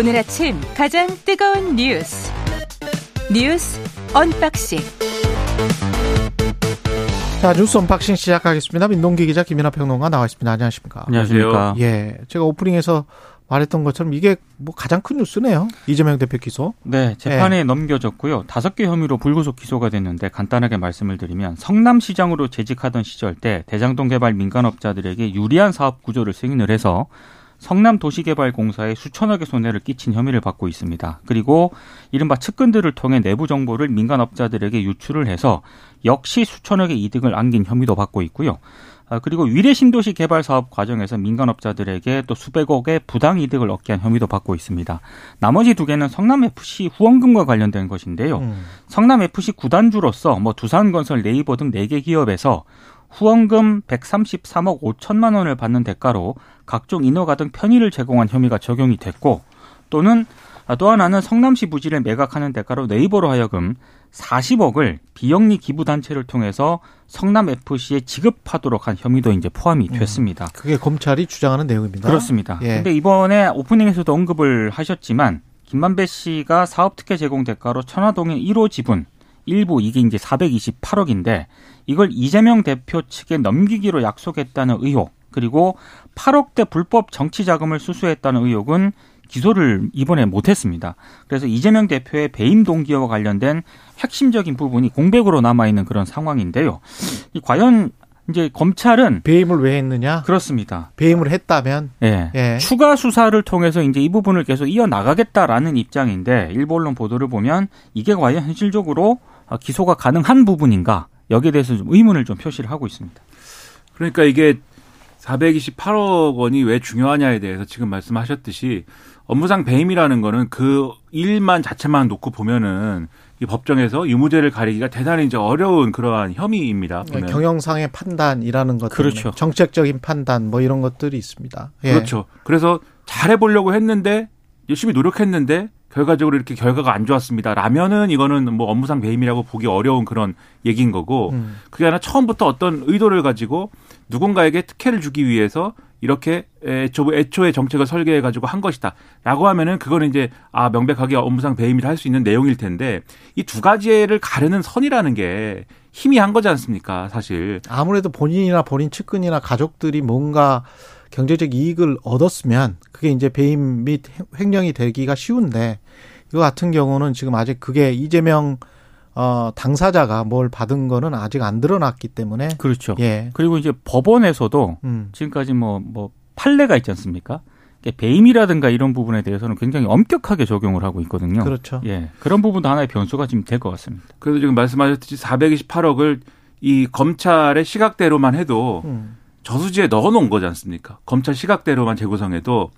오늘 아침 가장 뜨거운 뉴스 뉴스 언박싱 자 뉴스 언박싱 시작하겠습니다. 민동기 기자 김민하 평론가 나와 있습니다. 안녕하십니까? 안녕하십니까? 예, 제가 오프닝에서 말했던 것처럼 이게 뭐 가장 큰 뉴스네요. 이재명 대표 기소. 네, 재판에 넘겨졌고요. 다섯 개 혐의로 불구속 기소가 됐는데 간단하게 말씀을 드리면 성남시장으로 재직하던 시절 때 대장동 개발 민간업자들에게 유리한 사업 구조를 승인을 해서 성남도시개발공사에 수천억의 손해를 끼친 혐의를 받고 있습니다. 그리고 이른바 측근들을 통해 내부 정보를 민간업자들에게 유출을 해서 역시 수천억의 이득을 안긴 혐의도 받고 있고요. 아, 그리고 위례 신도시 개발 사업 과정에서 민간업자들에게 또 수백억의 부당 이득을 얻게 한 혐의도 받고 있습니다. 나머지 두 개는 성남 FC 후원금과 관련된 것인데요. 음. 성남 FC 구단주로서 뭐 두산건설, 네이버 등 네 개 기업에서 후원금 133억 5천만 원을 받는 대가로 각종 인허가 등 편의를 제공한 혐의가 적용이 됐고 또는 또 하나는 성남시 부지를 매각하는 대가로 네이버로 하여금 40억을 비영리 기부 단체를 통해서 성남 FC에 지급하도록 한 혐의도 이제 포함이 음, 됐습니다. 음, 그게 검찰이 주장하는 내용입니다. 그렇습니다. 예. 근데 이번에 오프닝에서도 언급을 하셨지만 김만배 씨가 사업 특혜 제공 대가로 천화동의 1호 지분 일부 이게 이제 428억인데 이걸 이재명 대표 측에 넘기기로 약속했다는 의혹 그리고 8억대 불법 정치 자금을 수수했다는 의혹은 기소를 이번에 못했습니다. 그래서 이재명 대표의 배임 동기와 관련된 핵심적인 부분이 공백으로 남아 있는 그런 상황인데요. 이 과연 이제 검찰은 배임을 왜 했느냐? 그렇습니다. 배임을 했다면 예. 예. 추가 수사를 통해서 이제 이 부분을 계속 이어 나가겠다라는 입장인데 일본 언론 보도를 보면 이게 과연 현실적으로 기소가 가능한 부분인가 여기에 대해서 좀 의문을 좀 표시를 하고 있습니다. 그러니까 이게 428억 원이 왜 중요하냐에 대해서 지금 말씀하셨듯이 업무상 배임이라는 거는 그 일만 자체만 놓고 보면은 이 법정에서 유무죄를 가리기가 대단히 이제 어려운 그러한 혐의입니다. 네, 경영상의 판단이라는 것 그렇죠. 정책적인 판단 뭐 이런 것들이 있습니다. 예. 그렇죠. 그래서 잘 해 보려고 했는데 열심히 노력했는데 결과적으로 이렇게 결과가 안 좋았습니다. 라면은 이거는 뭐 업무상 배임이라고 보기 어려운 그런 얘기인 거고 음. 그게 아니라 처음부터 어떤 의도를 가지고 누군가에게 특혜를 주기 위해서 이렇게 애초, 애초에 정책을 설계해 가지고 한 것이다. 라고 하면은 그거는 이제 아 명백하게 업무상 배임이라 할 수 있는 내용일 텐데 이 두 가지를 가르는 선이라는 게 희미한 거지 않습니까? 사실. 아무래도 본인이나 본인 측근이나 가족들이 뭔가 경제적 이익을 얻었으면 그게 이제 배임 및 횡령이 되기가 쉬운데 이거 같은 경우는 지금 아직 그게 이재명 어, 당사자가 뭘 받은 거는 아직 안 드러났기 때문에. 그렇죠. 예. 그리고 이제 법원에서도 음. 지금까지 뭐, 뭐, 판례가 있지 않습니까? 배임이라든가 이런 부분에 대해서는 굉장히 엄격하게 적용을 하고 있거든요. 그렇죠. 예. 그런 부분도 하나의 변수가 지금 될 것 같습니다. 그래서 지금 말씀하셨듯이 428억을 이 검찰의 시각대로만 해도 음. 저수지에 넣어 놓은 거지 않습니까? 검찰 시각대로만 재구성해도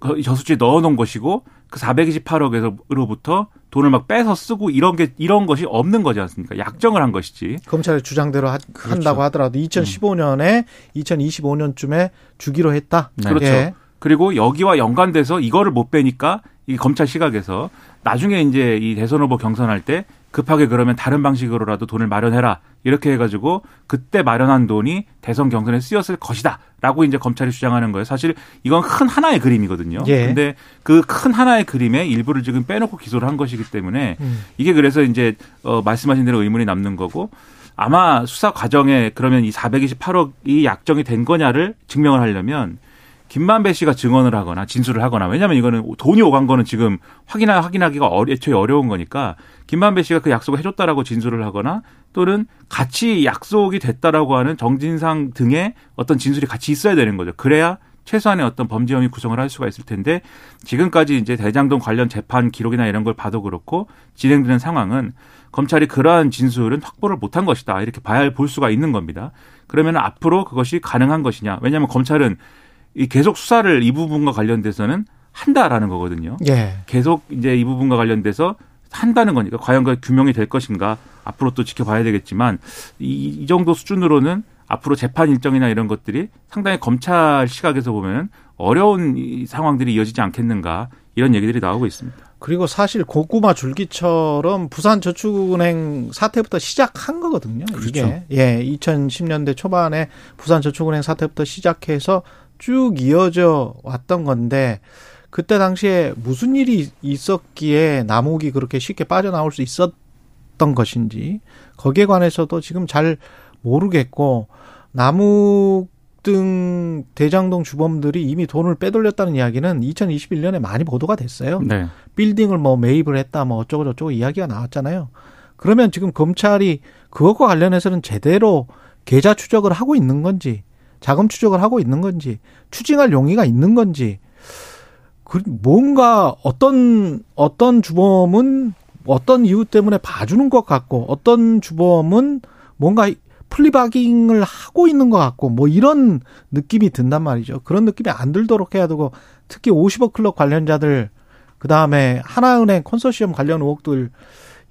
그 저수지에 넣어 놓은 것이고 그 428억에서로부터 돈을 막 빼서 쓰고 이런 게 이런 것이 없는 거지 않습니까? 약정을 한 것이지. 검찰의 주장대로 하, 그렇죠. 한다고 하더라도 2015년에 음. 2025년쯤에 주기로 했다. 네. 그렇죠. 예. 그리고 여기와 연관돼서 이거를 못 빼니까 이 검찰 시각에서 나중에 이제 이 대선 후보 경선할 때 급하게 그러면 다른 방식으로라도 돈을 마련해라. 이렇게 해가지고 그때 마련한 돈이 대선 경선에 쓰였을 것이다. 라고 이제 검찰이 주장하는 거예요. 사실 이건 큰 하나의 그림이거든요. 예. 근데 그 큰 하나의 그림의 일부를 지금 빼놓고 기소를 한 것이기 때문에 음. 이게 그래서 이제 어 말씀하신 대로 의문이 남는 거고 아마 수사 과정에 그러면 이 428억이 약정이 된 거냐를 증명을 하려면 김만배 씨가 증언을 하거나 진술을 하거나 왜냐하면 이거는 돈이 오간 거는 지금 확인하 확인하기가 애초에 어려운 거니까 김만배 씨가 그 약속을 해줬다라고 진술을 하거나 또는 같이 약속이 됐다라고 하는 정진상 등의 어떤 진술이 같이 있어야 되는 거죠. 그래야 최소한의 어떤 범죄 혐의 구성을 할 수가 있을 텐데 지금까지 이제 대장동 관련 재판 기록이나 이런 걸 봐도 그렇고 진행되는 상황은 검찰이 그러한 진술은 확보를 못한 것이다 이렇게 봐야 볼 수가 있는 겁니다. 그러면 앞으로 그것이 가능한 것이냐? 왜냐하면 검찰은 이 계속 수사를 이 부분과 관련돼서는 한다라는 거거든요. 예. 계속 이제 이 부분과 관련돼서 한다는 거니까 과연 그 규명이 될 것인가 앞으로 또 지켜봐야 되겠지만 이, 이 정도 수준으로는 앞으로 재판 일정이나 이런 것들이 상당히 검찰 시각에서 보면 어려운 이 상황들이 이어지지 않겠는가 이런 얘기들이 나오고 있습니다. 그리고 사실 고구마 줄기처럼 부산저축은행 사태부터 시작한 거거든요. 그렇죠. 이게 예, 2010년대 초반에 부산저축은행 사태부터 시작해서 쭉 이어져 왔던 건데 그때 당시에 무슨 일이 있었기에 남욱이 그렇게 쉽게 빠져나올 수 있었던 것인지 거기에 관해서도 지금 잘 모르겠고 남욱 등 대장동 주범들이 이미 돈을 빼돌렸다는 이야기는 2021년에 많이 보도가 됐어요. 네. 빌딩을 뭐 매입을 했다 뭐 어쩌고 저쩌고 이야기가 나왔잖아요. 그러면 지금 검찰이 그것과 관련해서는 제대로 계좌 추적을 하고 있는 건지 자금 추적을 하고 있는 건지 추징할 용의가 있는 건지 그 뭔가 어떤 어떤 주범은 어떤 이유 때문에 봐주는 것 같고 어떤 주범은 뭔가 플리바깅을 하고 있는 것 같고 뭐 이런 느낌이 든단 말이죠. 그런 느낌이 안 들도록 해야 되고 특히 50억 클럽 관련자들 그 다음에 하나은행 컨소시엄 관련 의혹들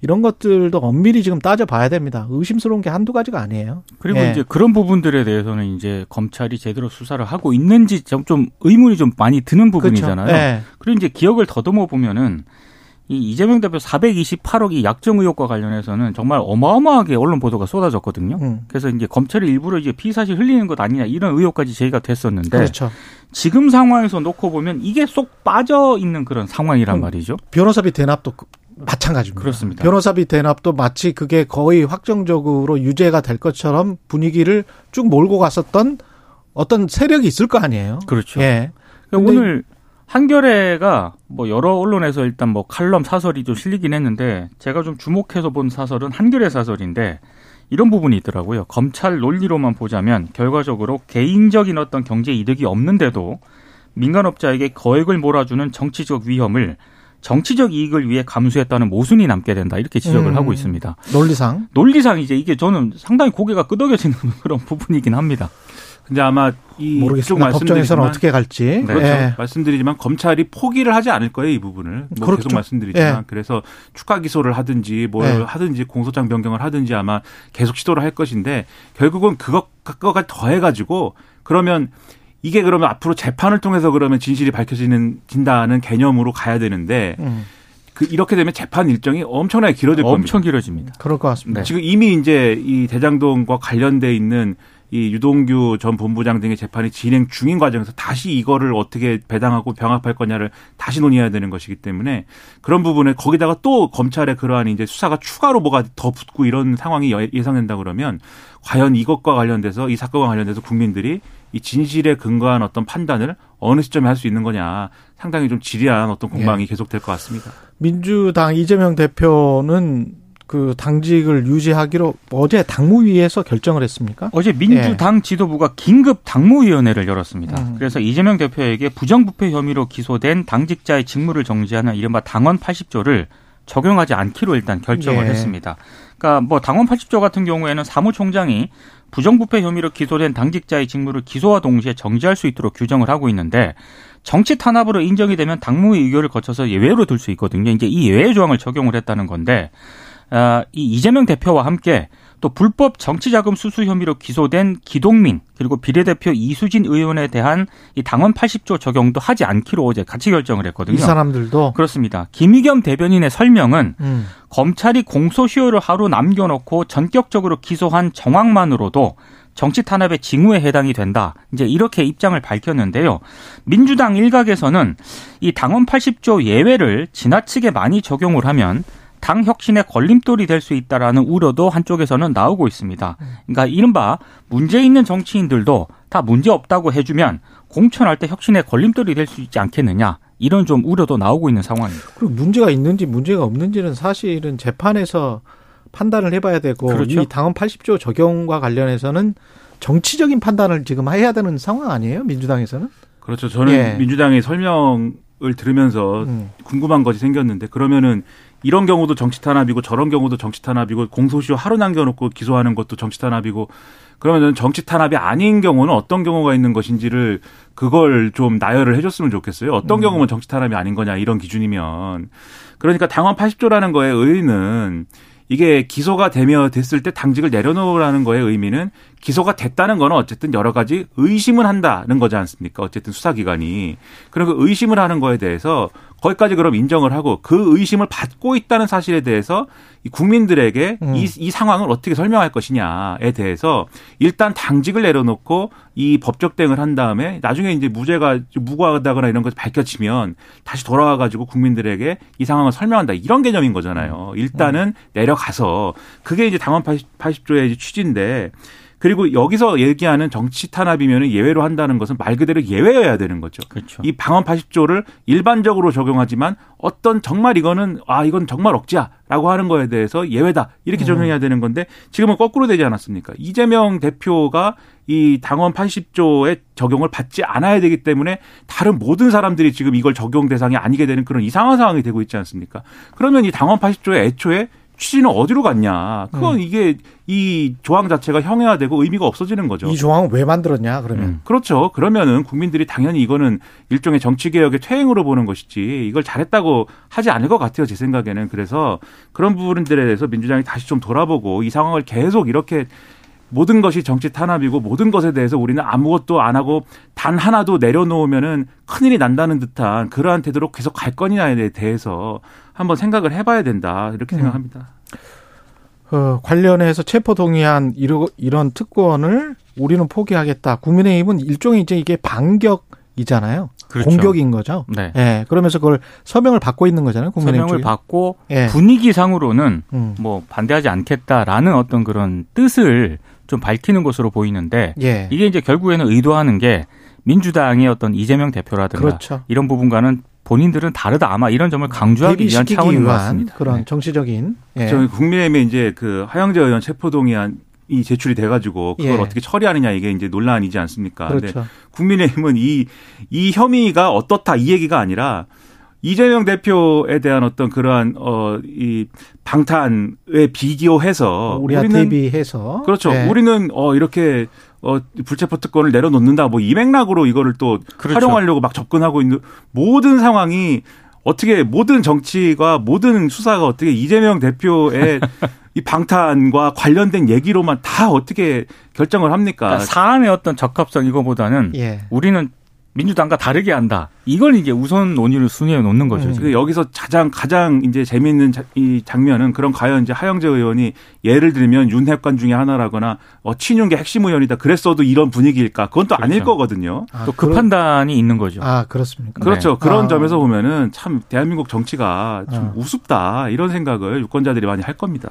이런 것들도 엄밀히 지금 따져봐야 됩니다. 의심스러운 게 한두 가지가 아니에요. 그리고 예. 이제 그런 부분들에 대해서는 이제 검찰이 제대로 수사를 하고 있는지 좀, 좀 의문이 좀 많이 드는 부분이잖아요. 그렇죠. 예. 그리고 이제 기억을 더듬어 보면은 이 이재명 대표 428억 이 약정 의혹과 관련해서는 정말 어마어마하게 언론 보도가 쏟아졌거든요. 음. 그래서 이제 검찰이 일부러 이제 피사실 흘리는 것 아니냐 이런 의혹까지 제기가 됐었는데 그렇죠. 지금 상황에서 놓고 보면 이게 쏙 빠져 있는 그런 상황이란 음. 말이죠. 변호사비 대납도 그- 마찬가지입니다. 그렇습니다. 변호사비 대납도 마치 그게 거의 확정적으로 유죄가 될 것처럼 분위기를 쭉 몰고 갔었던 어떤 세력이 있을 거 아니에요. 그렇죠. 예. 그러니까 오늘 한겨레가 뭐 여러 언론에서 일단 뭐 칼럼 사설이 좀 실리긴 했는데 제가 좀 주목해서 본 사설은 한겨레 사설인데 이런 부분이 있더라고요. 검찰 논리로만 보자면 결과적으로 개인적인 어떤 경제 이득이 없는데도 민간업자에게 거액을 몰아주는 정치적 위험을 정치적 이익을 위해 감수했다는 모순이 남게 된다 이렇게 지적을 음. 하고 있습니다. 논리상 논리상 이제 이게 저는 상당히 고개가 끄덕여지는 그런 부분이긴 합니다. 근데 아마 이 모르겠습니다. 쭉 법정에서는 말씀드리지만 어떻게 갈지. 그렇죠. 예. 말씀드리지만 검찰이 포기를 하지 않을 거예요 이 부분을. 뭐 그렇죠. 계속 말씀드리지만 예. 그래서 추가 기소를 하든지 뭘 예. 하든지 공소장 변경을 하든지 아마 계속 시도를 할 것인데 결국은 그것 그거가 더해가지고 그러면 이게 그러면 앞으로 재판을 통해서 그러면 진실이 밝혀지는 진다는 개념으로 가야 되는데 음, 그 이렇게 되면 재판 일정이 엄청나게 길어질 겁니다. 엄청 길어집니다. 그럴 것 같습니다. 네. 지금 이미 이제 이 대장동과 관련돼 있는 이 유동규 전 본부장 등의 재판이 진행 중인 과정에서 다시 이거를 어떻게 배당하고 병합할 거냐를 다시 논의해야 되는 것이기 때문에 그런 부분에 거기다가 또 검찰의 그러한 이제 수사가 추가로 뭐가 더 붙고 이런 상황이 여- 예상된다 그러면 과연 이것과 관련돼서 이 사건과 관련돼서 국민들이 이 진실에 근거한 어떤 판단을 어느 시점에 할 수 있는 거냐 상당히 좀 지리한 어떤 공방이 계속될 것 같습니다. 민주당 이재명 대표는 그 당직을 유지하기로 어제 당무위에서 결정을 했습니까? 어제 민주당 지도부가 긴급 당무위원회를 열었습니다. 음. 그래서 이재명 대표에게 부정부패 혐의로 기소된 당직자의 직무를 정지하는 이른바 당원 80조를 적용하지 않기로 일단 결정을 예. 했습니다. 그러니까 뭐 당원 80조 같은 경우에는 사무총장이 부정부패 혐의로 기소된 당직자의 직무를 기소와 동시에 정지할 수 있도록 규정을 하고 있는데 정치 탄압으로 인정이 되면 당무위 의결을 거쳐서 예외로 둘 수 있거든요. 이제 이 예외 조항을 적용을 했다는 건데 아, 이 이재명 대표와 함께 또 불법 정치자금 수수 혐의로 기소된 기동민 그리고 비례대표 이수진 의원에 대한 이 당원 80조 적용도 하지 않기로 어제 같이 결정을 했거든요. 이 사람들도 그렇습니다. 김의겸 대변인의 설명은 음, 검찰이 공소시효를 하루 남겨놓고 전격적으로 기소한 정황만으로도 정치 탄압의 징후에 해당이 된다. 이제 이렇게 입장을 밝혔는데요. 민주당 일각에서는 이 당원 80조 예외를 지나치게 많이 적용을 하면 당 혁신의 걸림돌이 될 수 있다라는 우려도 한쪽에서는 나오고 있습니다. 그러니까 이른바 문제 있는 정치인들도 다 문제 없다고 해주면 공천할 때 혁신의 걸림돌이 될 수 있지 않겠느냐. 이런 좀 우려도 나오고 있는 상황입니다. 그리고 문제가 있는지 문제가 없는지는 사실은 재판에서 판단을 해봐야 되고 그렇죠. 이 당원 80조 적용과 관련해서는 정치적인 판단을 지금 해야 되는 상황 아니에요? 민주당에서는? 그렇죠. 저는 예. 민주당의 설명을 들으면서 음. 궁금한 것이 생겼는데 그러면은 이런 경우도 정치 탄압이고 저런 경우도 정치 탄압이고 공소시효 하루 남겨놓고 기소하는 것도 정치 탄압이고 그러면은 정치 탄압이 아닌 경우는 어떤 경우가 있는 것인지를 그걸 좀 나열을 해줬으면 좋겠어요. 어떤 음. 경우면 정치 탄압이 아닌 거냐 이런 기준이면 그러니까 당원 80조라는 거의 의의는 이게 기소가 되며 됐을 때 당직을 내려놓으라는 거의 의미는 기소가 됐다는 거는 어쨌든 여러 가지 의심을 한다는 거지 않습니까? 어쨌든 수사기관이. 그리고 그 의심을 하는 거에 대해서 거기까지 그럼 인정을 하고 그 의심을 받고 있다는 사실에 대해서 이 국민들에게 음. 이, 이 상황을 어떻게 설명할 것이냐에 대해서 일단 당직을 내려놓고 이 법적 대응을 한 다음에 나중에 이제 무죄가 좀 무고하다거나 이런 것이 밝혀지면 다시 돌아와 가지고 국민들에게 이 상황을 설명한다 이런 개념인 거잖아요. 일단은 내려가서 그게 이제 당원 80, 80조의 취지인데 그리고 여기서 얘기하는 정치 탄압이면 예외로 한다는 것은 말 그대로 예외여야 되는 거죠. 그렇죠. 이 방언 80조를 일반적으로 적용하지만 어떤 정말 이거는 아 이건 정말 억지야라고 하는 거에 대해서 예외다 이렇게 적용해야 되는 건데 지금은 거꾸로 되지 않았습니까? 이재명 대표가 이 당원 80조의 적용을 받지 않아야 되기 때문에 다른 모든 사람들이 지금 이걸 적용 대상이 아니게 되는 그런 이상한 상황이 되고 있지 않습니까? 그러면 이 당원 80조의 애초에 취지는 어디로 갔냐? 그건 이게 이 조항 자체가 형해화되고 의미가 없어지는 거죠. 이 조항을 왜 만들었냐 그러면 음. 그렇죠. 그러면은 국민들이 당연히 이거는 일종의 정치 개혁의 퇴행으로 보는 것이지 이걸 잘했다고 하지 않을 것 같아요. 제 생각에는 그래서 그런 부분들에 대해서 민주당이 다시 좀 돌아보고 이 상황을 계속 이렇게 모든 것이 정치 탄압이고 모든 것에 대해서 우리는 아무것도 안 하고 단 하나도 내려놓으면은 큰일이 난다는 듯한 그러한 태도로 계속 갈 거냐에 대해서 한번 생각을 해봐야 된다 이렇게 음. 생각합니다. 어, 관련해서 체포 동의안 이러, 이런 특권을 우리는 포기하겠다. 국민의힘은 일종의 이제 이게 반격 이잖아요. 그렇죠. 공격인 거죠. 네. 예. 그러면서 그걸 서명을 받고 있는 거잖아요. 국민의힘 서명을 쪽이. 받고 예. 분위기상으로는 음. 뭐 반대하지 않겠다라는 어떤 그런 뜻을 좀 밝히는 것으로 보이는데 예. 이게 이제 결국에는 의도하는 게 민주당의 어떤 이재명 대표라든가 그렇죠. 이런 부분과는 본인들은 다르다 아마 이런 점을 강조하기 위한 차원인 것 같습니다. 그런 네. 정치적인 예. 저희 국민의힘에 이제 그 하영재 의원 체포동의안 이 제출이 돼가지고 그걸 예. 어떻게 처리하느냐 이게 이제 논란이지 않습니까? 근데 그렇죠. 국민의힘은 이, 이 혐의가 어떻다 이 얘기가 아니라 이재명 대표에 대한 어떤 그러한, 어, 이 방탄에 비교해서 우리와 우리는 대비해서 그렇죠. 예. 우리는 어, 이렇게 어, 불체포 특권을 내려놓는다 뭐 이 맥락으로 이거를 또 그렇죠. 활용하려고 막 접근하고 있는 모든 상황이 어떻게 모든 정치가 모든 수사가 어떻게 이재명 대표의 이 방탄과 관련된 얘기로만 다 어떻게 결정을 합니까? 그러니까 사안의 어떤 적합성 이거보다는 예. 우리는 민주당과 다르게 한다. 이걸 이제 우선 논의를 순위에 놓는 거죠. 음. 그 여기서 가장 가장 이제 재미있는 자- 이 장면은 그런 과연 이제 하영재 의원이 예를 들면 윤핵관 중에 하나라거나 어 친윤계 핵심 의원이다 그랬어도 이런 분위기일까? 그건 또 아닐 그렇죠. 거거든요. 아, 또그 그런- 판단이 있는 거죠. 아 그렇습니까? 그렇죠. 네. 그런 아. 점에서 보면은 참 대한민국 정치가 좀 아. 우습다 이런 생각을 유권자들이 많이 할 겁니다.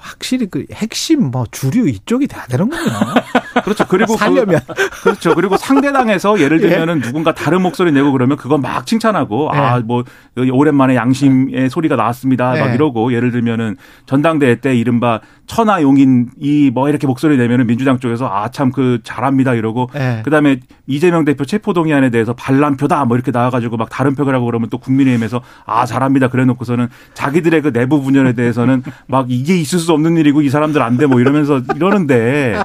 확실히 그 핵심 뭐 주류 이쪽이 돼야 되는군요. 그렇죠. 그리고 그- 살려면 그렇죠. 그리고 상대당에서 예를 들면은 누군가 다른 목소리 내고 그러면 그건 막 칭찬하고 예. 아뭐 오랜만에 양심의 소리가 나왔습니다. 막 예. 이러고 예를 들면은 전당대회 때 이른바 천하 용인 이 뭐 이렇게 목소리 내면은 민주당 쪽에서 아 참 그 잘합니다 이러고 예. 그다음에 이재명 대표 체포 동의안에 대해서 반란표다 뭐 이렇게 나와가지고 막 다른 표를 하고 그러면 또 국민의힘에서 아 잘합니다 그래놓고서는 자기들의 그 내부 분열에 대해서는 막 이게 있을 수 없는 일이고 이 사람들 안 돼 뭐 이러면서 이러는데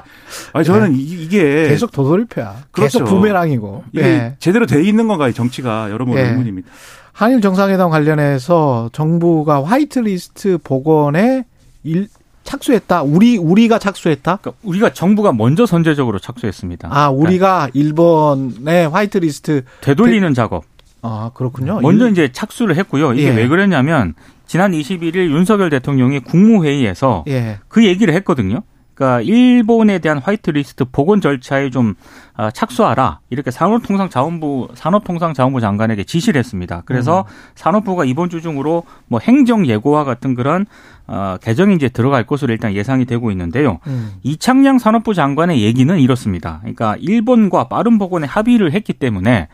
아니 저는 이- 이게 네. 계속 도돌이표야. 그렇죠. 계속 부메랑이고. 이게 예. 제대로 돼 있는 건가 이 정치가 여러모로 예. 의문입니다. 한일 정상회담 관련해서 정부가 화이트리스트 복원에 일, 착수했다. 우리 우리가 착수했다. 그러니까 우리가 정부가 먼저 선제적으로 착수했습니다. 아, 그러니까 우리가 일본의 화이트리스트 되돌리는 작업. 아, 그렇군요. 먼저 일- 이제 착수를 했고요. 이게 예. 왜 그랬냐면 지난 21일 윤석열 대통령이 국무회의에서 예. 그 얘기를 했거든요. 그러니까 일본에 대한 화이트리스트 복원 절차에 좀 아, 착수하라 이렇게 산업통상자원부 산업통상자원부 장관에게 지시를 했습니다. 그래서 음. 산업부가 이번 주 중으로 뭐 행정 예고와 같은 그런 어, 개정이 이제 들어갈 것으로 일단 예상이 되고 있는데요. 음. 이창양 산업부 장관의 얘기는 이렇습니다. 그러니까 일본과 빠른 복원에 합의를 했기 때문에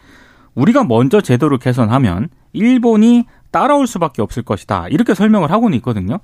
우리가 먼저 제도를 개선하면 일본이 따라올 수밖에 없을 것이다. 이렇게 설명을 하고는 있거든요.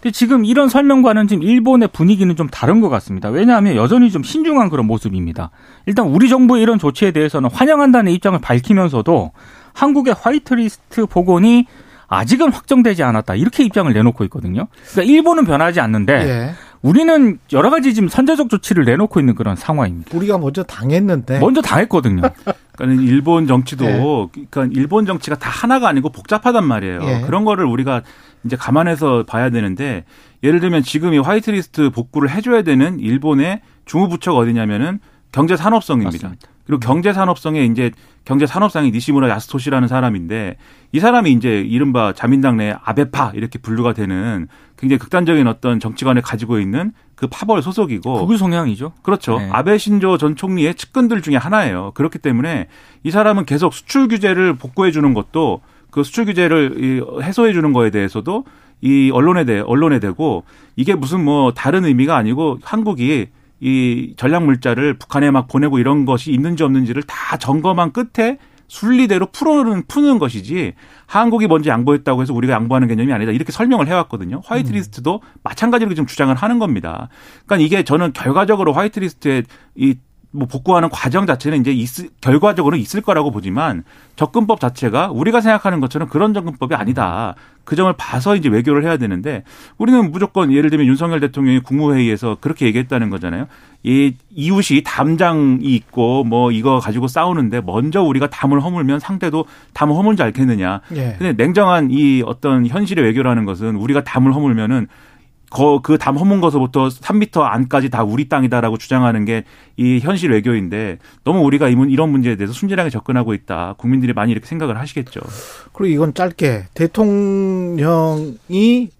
근데 지금 이런 설명과는 지금 일본의 분위기는 좀 다른 것 같습니다. 왜냐하면 여전히 좀 신중한 그런 모습입니다. 일단 우리 정부의 이런 조치에 대해서는 환영한다는 입장을 밝히면서도 한국의 화이트리스트 복원이 아직은 확정되지 않았다. 이렇게 입장을 내놓고 있거든요. 그러니까 일본은 변하지 않는데 예. 우리는 여러 가지 지금 선제적 조치를 내놓고 있는 그런 상황입니다. 우리가 먼저 당했는데 먼저 당했거든요. 그러니까 일본 정치도 예. 그러니까 일본 정치가 다 하나가 아니고 복잡하단 말이에요. 예. 그런 거를 우리가 이제 감안해서 봐야 되는데 예를 들면 지금 이 화이트리스트 복구를 해줘야 되는 일본의 주무부처가 어디냐면은 경제산업성입니다. 맞습니다. 그리고 경제 산업성에 이제 경제 산업상이 니시무라 야스토시라는 사람인데 이 사람이 이제 이른바 자민당 내 아베파 이렇게 분류가 되는 굉장히 극단적인 어떤 정치관을 가지고 있는 그 파벌 소속이고 극우 성향이죠. 그렇죠. 네. 아베 신조 전 총리의 측근들 중에 하나예요. 그렇기 때문에 이 사람은 계속 수출 규제를 복구해 주는 것도 그 수출 규제를 이 해소해 주는 거에 대해서도 이 언론에 대 언론에 대고 이게 무슨 뭐 다른 의미가 아니고 한국이 이 전략 물자를 북한에 막 보내고 이런 것이 있는지 없는지를 다 점검한 끝에 순리대로 풀어는 푸는 것이지 한국이 먼저 양보했다고 해서 우리가 양보하는 개념이 아니다 이렇게 설명을 해왔거든요. 화이트리스트도 마찬가지로 지금 주장을 하는 겁니다. 그러니까 이게 저는 결과적으로 화이트리스트에 이 뭐 복구하는 과정 자체는 이제 있을, 결과적으로 있을 거라고 보지만 접근법 자체가 우리가 생각하는 것처럼 그런 접근법이 아니다. 그 점을 봐서 이제 외교를 해야 되는데 우리는 무조건 예를 들면 윤석열 대통령이 국무회의에서 그렇게 얘기했다는 거잖아요. 이 이웃이 담장이 있고 뭐 이거 가지고 싸우는데 먼저 우리가 담을 허물면 상대도 담을 허물지 않겠느냐. 예. 근데 냉정한 이 어떤 현실의 외교라는 것은 우리가 담을 허물면은 그담 허문 것서부터 3미터 안까지 다 우리 땅이다라고 주장하는 게 이 현실 외교인데 너무 우리가 이 문- 이런 문제에 대해서 순진하게 접근하고 있다. 국민들이 많이 이렇게 생각을 하시겠죠. 그리고 이건 짧게 대통령이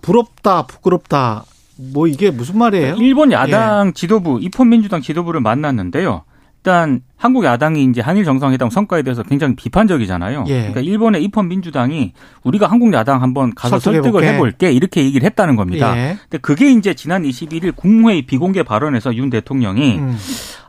부럽다 부끄럽다 뭐 이게 무슨 말이에요? 일본 예. 야당 지도부, 입헌 민주당 지도부를 만났는데요. 일단 한국 야당이 이제 한일 정상회담 성과에 대해서 굉장히 비판적이잖아요. 예. 그러니까 일본의 입헌 민주당이 우리가 한국 야당 한번 가서 설득해볼게. 설득을 해볼게 이렇게 얘기를 했다는 겁니다. 예. 근데 그게 이제 지난 21일 국무회의 비공개 발언에서 윤 대통령이 음,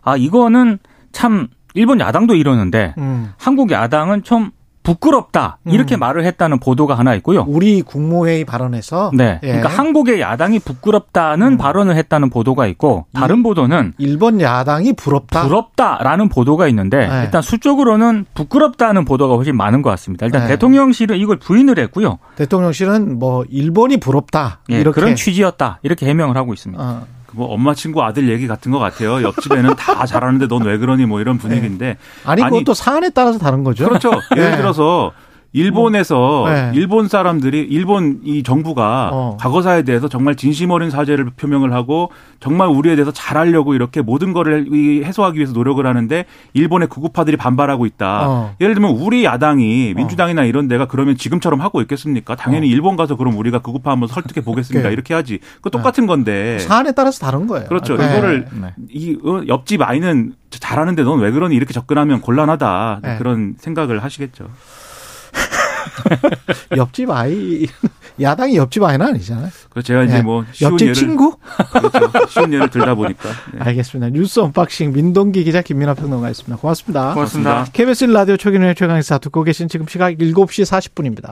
아 이거는 참 일본 야당도 이러는데 음. 한국 야당은 좀 부끄럽다 이렇게 음. 말을 했다는 보도가 하나 있고요. 우리 국무회의 발언에서 네. 예. 그러니까 한국의 야당이 부끄럽다는 음. 발언을 했다는 보도가 있고 다른 보도는 일본 야당이 부럽다. 부럽다라는 보도가 있는데 네. 일단 수적으로는 부끄럽다는 보도가 훨씬 많은 것 같습니다. 일단 네. 대통령실은 이걸 부인을 했고요. 대통령실은 뭐 일본이 부럽다 예, 이렇게 그런 취지였다 이렇게 해명을 하고 있습니다. 어, 뭐 엄마 친구 아들 얘기 같은 것 같아요. 옆집에는 다 잘하는데 넌 왜 그러니 뭐 이런 분위기인데 아니 아니, 그것도 사안에 따라서 다른 거죠. 그렇죠. 예를 네. 들어서 일본에서 네. 일본 사람들이 일본 이 정부가 어. 과거사에 대해서 정말 진심 어린 사죄를 표명을 하고 정말 우리에 대해서 잘하려고 이렇게 모든 거를 이 해소하기 위해서 노력을 하는데 일본의 구구파들이 반발하고 있다. 어. 예를 들면 우리 야당이 민주당이나 이런 데가 그러면 지금처럼 하고 있겠습니까? 당연히 어. 일본 가서 그럼 우리가 구구파 한번 설득해 보겠습니다. 이렇게 하지. 그 똑같은 건데. 사안에 따라서 다른 거예요. 그렇죠. 네. 이거를 네. 이 어, 옆집 아이는 잘하는데 넌 왜 그러니 이렇게 접근하면 곤란하다 네. 그런 생각을 하시겠죠. 옆집 아이 야당이 옆집 아이는 아니잖아요. 그래서 제가 이제 네. 뭐 옆집 예를 친구? 그렇죠. 쉬운 예를 들다 보니까 네. 알겠습니다. 뉴스 언박싱 민동기 기자 김민하 평론가였습니다. 고맙습니다. 고맙습니다. KBS 라디오 최경영의 최강시사 듣고 계신 지금 시각 7시 40분입니다.